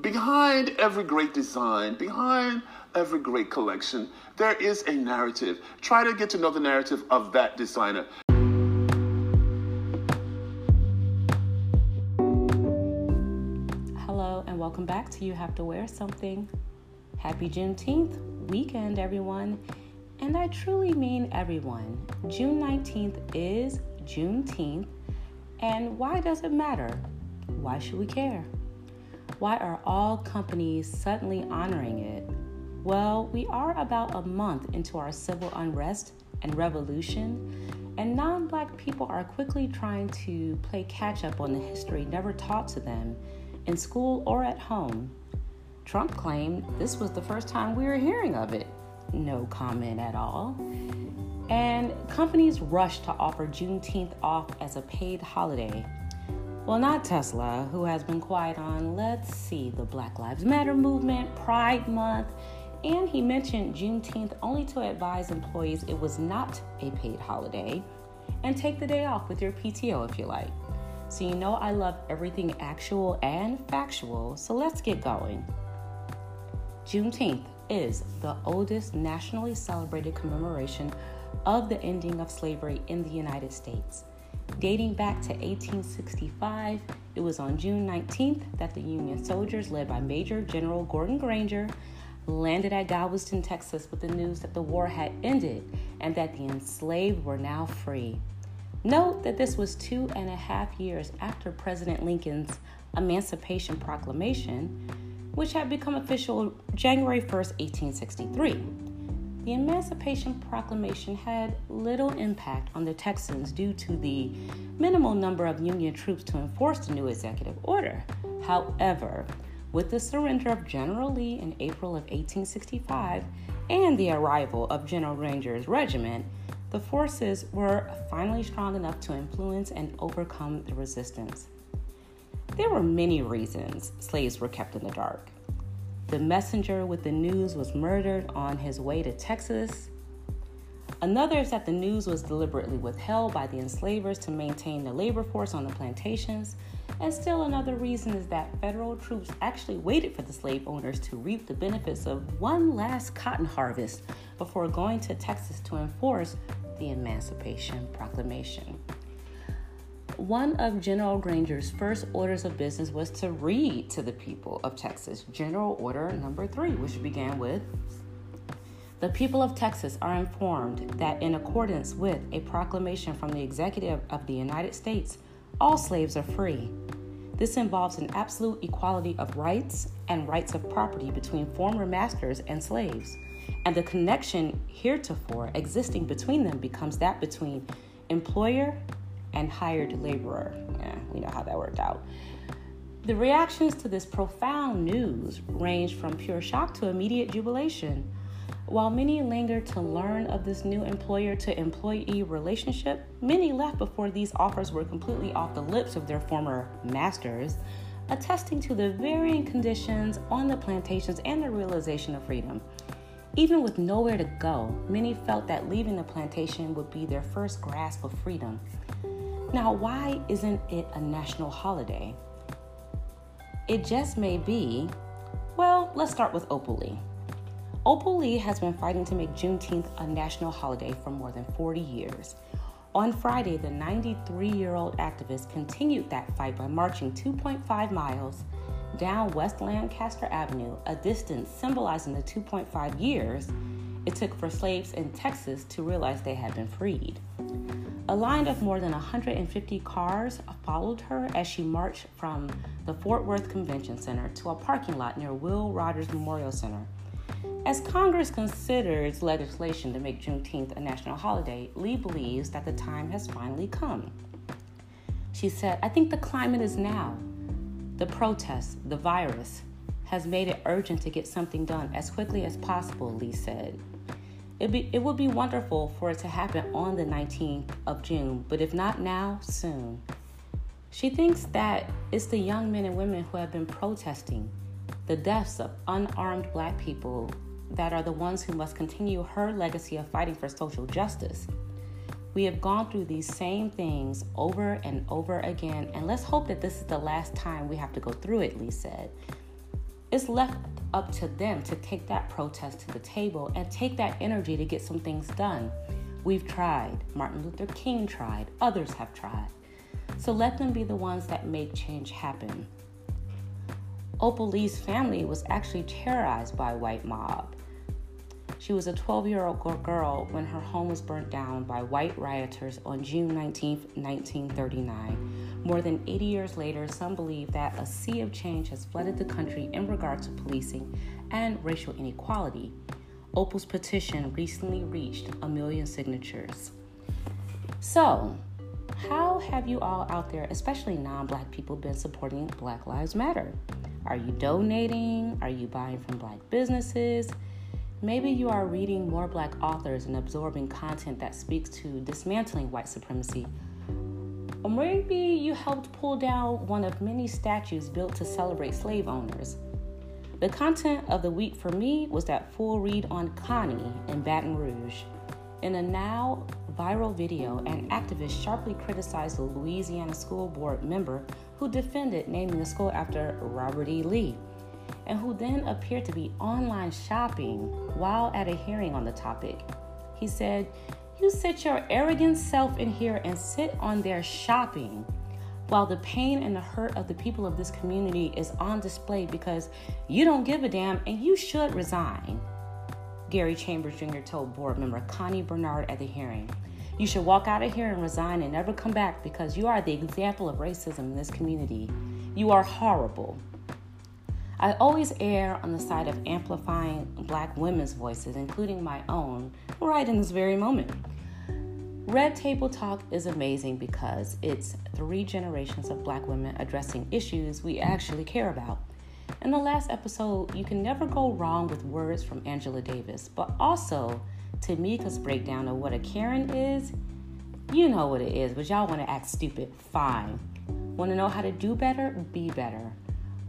behind every great design, behind every great collection, there is a narrative. Try to get to know the narrative of that designer. Hello, and welcome back to You Have to Wear Something. Happy Juneteenth weekend, everyone. And I truly mean everyone. June 19th is Juneteenth. And why does it matter? Why should we care? Why are all companies suddenly honoring it? Well, we are about a month into our civil unrest and revolution, and non black people are quickly trying to play catch up on the history never taught to them in school or at home. Trump claimed this was the first time we were hearing of it. No comment at all. And companies rushed to offer Juneteenth off as a paid holiday. Well, not Tesla, who has been quiet on, let's see, the Black Lives Matter movement, Pride Month, and he mentioned Juneteenth only to advise employees it was not a paid holiday and take the day off with your PTO if you like. So, you know, I love everything actual and factual, so let's get going. Juneteenth is the oldest nationally celebrated commemoration of the ending of slavery in the United States. Dating back to 1865, it was on June 19th that the Union soldiers, led by Major General Gordon Granger, landed at Galveston, Texas, with the news that the war had ended and that the enslaved were now free. Note that this was two and a half years after President Lincoln's Emancipation Proclamation, which had become official January 1st, 1863. The Emancipation Proclamation had little impact on the Texans due to the minimal number of Union troops to enforce the new executive order. However, with the surrender of General Lee in April of 1865 and the arrival of General Granger's regiment, the forces were finally strong enough to influence and overcome the resistance. There were many reasons slaves were kept in the dark. The messenger with the news was murdered on his way to Texas. Another is that the news was deliberately withheld by the enslavers to maintain the labor force on the plantations. And still another reason is that federal troops actually waited for the slave owners to reap the benefits of one last cotton harvest before going to Texas to enforce the Emancipation Proclamation. One of General Granger's first orders of business was to read to the people of Texas General Order Number Three, which began with The people of Texas are informed that, in accordance with a proclamation from the Executive of the United States, all slaves are free. This involves an absolute equality of rights and rights of property between former masters and slaves, and the connection heretofore existing between them becomes that between employer and hired laborer. Yeah, we know how that worked out. The reactions to this profound news ranged from pure shock to immediate jubilation. While many lingered to learn of this new employer to employee relationship, many left before these offers were completely off the lips of their former masters, attesting to the varying conditions on the plantations and the realization of freedom. Even with nowhere to go, many felt that leaving the plantation would be their first grasp of freedom. Now, why isn't it a national holiday? It just may be. Well, let's start with Opal Lee. Opal Lee has been fighting to make Juneteenth a national holiday for more than 40 years. On Friday, the 93 year old activist continued that fight by marching 2.5 miles down West Lancaster Avenue, a distance symbolizing the 2.5 years it took for slaves in Texas to realize they had been freed. A line of more than 150 cars followed her as she marched from the Fort Worth Convention Center to a parking lot near Will Rogers Memorial Center. As Congress considers legislation to make Juneteenth a national holiday, Lee believes that the time has finally come. She said, I think the climate is now. The protests, the virus, has made it urgent to get something done as quickly as possible, Lee said. It'd be, it would be wonderful for it to happen on the 19th of June, but if not now, soon. She thinks that it's the young men and women who have been protesting the deaths of unarmed black people that are the ones who must continue her legacy of fighting for social justice. We have gone through these same things over and over again, and let's hope that this is the last time we have to go through it, Lee said. It's left up to them to take that protest to the table and take that energy to get some things done. We've tried. Martin Luther King tried. Others have tried. So let them be the ones that make change happen. Opal Lee's family was actually terrorized by a white mob. She was a 12 year old girl when her home was burnt down by white rioters on June 19, 1939. More than 80 years later, some believe that a sea of change has flooded the country in regard to policing and racial inequality. Opal's petition recently reached a million signatures. So, how have you all out there, especially non black people, been supporting Black Lives Matter? Are you donating? Are you buying from black businesses? Maybe you are reading more black authors and absorbing content that speaks to dismantling white supremacy. Or maybe you helped pull down one of many statues built to celebrate slave owners. The content of the week for me was that full read on Connie in Baton Rouge. In a now viral video, an activist sharply criticized a Louisiana school board member who defended naming the school after Robert E. Lee and who then appeared to be online shopping while at a hearing on the topic. He said, You sit your arrogant self in here and sit on there shopping while the pain and the hurt of the people of this community is on display because you don't give a damn and you should resign. Gary Chambers Jr. told board member Connie Bernard at the hearing. You should walk out of here and resign and never come back because you are the example of racism in this community. You are horrible. I always err on the side of amplifying black women's voices, including my own, right in this very moment. Red Table Talk is amazing because it's three generations of black women addressing issues we actually care about. In the last episode, you can never go wrong with words from Angela Davis, but also Tamika's breakdown of what a Karen is. You know what it is, but y'all want to act stupid. Fine. Want to know how to do better? Be better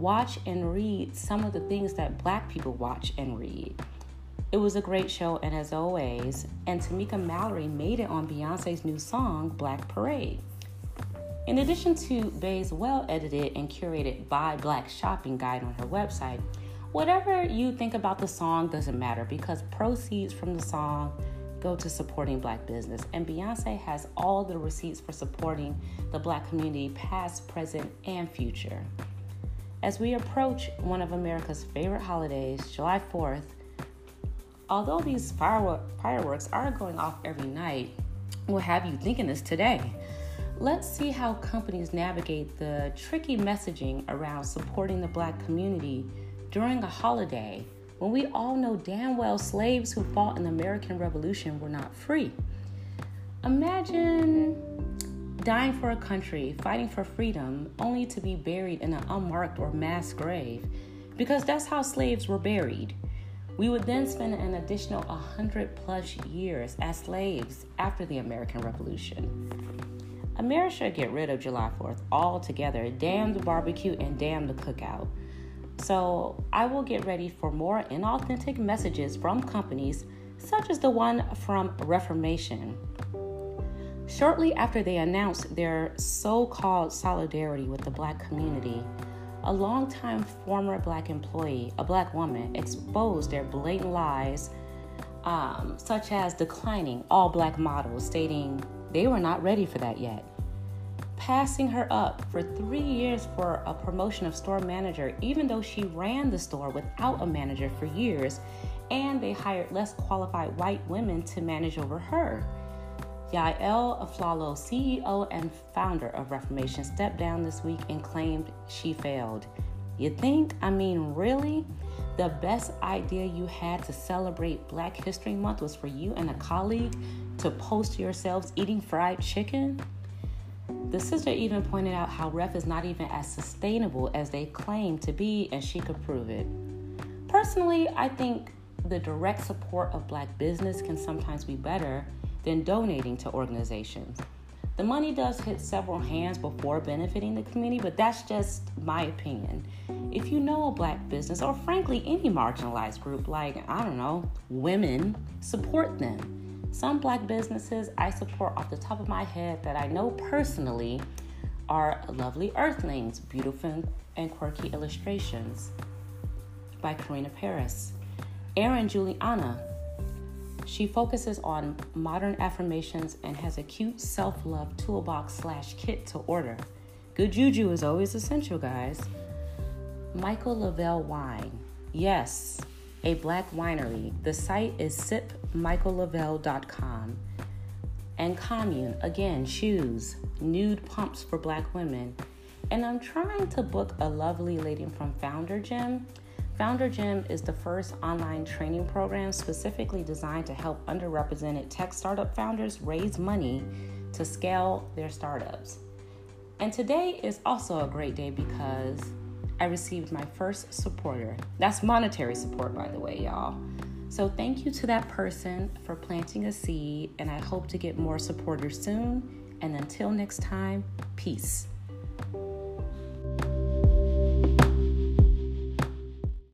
watch and read some of the things that black people watch and read. It was a great show, and as always, and Tamika Mallory made it on Beyonce's new song, Black Parade. In addition to Bey's well edited and curated by Black shopping guide on her website, whatever you think about the song doesn't matter because proceeds from the song go to supporting black business. And Beyonce has all the receipts for supporting the black community, past, present, and future. As we approach one of America's favorite holidays, July 4th, although these fireworks are going off every night, will have you thinking this today. Let's see how companies navigate the tricky messaging around supporting the black community during a holiday when we all know damn well slaves who fought in the American Revolution were not free. Imagine dying for a country, fighting for freedom, only to be buried in an unmarked or mass grave, because that's how slaves were buried. We would then spend an additional 100 plus years as slaves after the American Revolution. America should get rid of July 4th altogether. Damn the barbecue and damn the cookout. So I will get ready for more inauthentic messages from companies such as the one from Reformation Shortly after they announced their so called solidarity with the black community, a longtime former black employee, a black woman, exposed their blatant lies, um, such as declining all black models, stating they were not ready for that yet. Passing her up for three years for a promotion of store manager, even though she ran the store without a manager for years, and they hired less qualified white women to manage over her. Yael Aflalo, CEO and founder of Reformation, stepped down this week and claimed she failed. You think? I mean, really? The best idea you had to celebrate Black History Month was for you and a colleague to post yourselves eating fried chicken? The sister even pointed out how Ref is not even as sustainable as they claim to be, and she could prove it. Personally, I think the direct support of Black business can sometimes be better than donating to organizations. The money does hit several hands before benefiting the community, but that's just my opinion. If you know a black business, or frankly, any marginalized group like, I don't know, women, support them. Some black businesses I support off the top of my head that I know personally are Lovely Earthlings, beautiful and quirky illustrations. by Karina Paris. Erin Juliana. She focuses on modern affirmations and has a cute self love toolbox slash kit to order. Good juju is always essential, guys. Michael Lavelle Wine. Yes, a black winery. The site is sipmichaellavelle.com. And Kahmune, again, shoes, nude pumps for black women. And I'm trying to book a lovely lady from Founder Gym. Founder Gym is the first online training program specifically designed to help underrepresented tech startup founders raise money to scale their startups. And today is also a great day because I received my first supporter. That's monetary support, by the way, y'all. So thank you to that person for planting a seed, and I hope to get more supporters soon. And until next time, peace.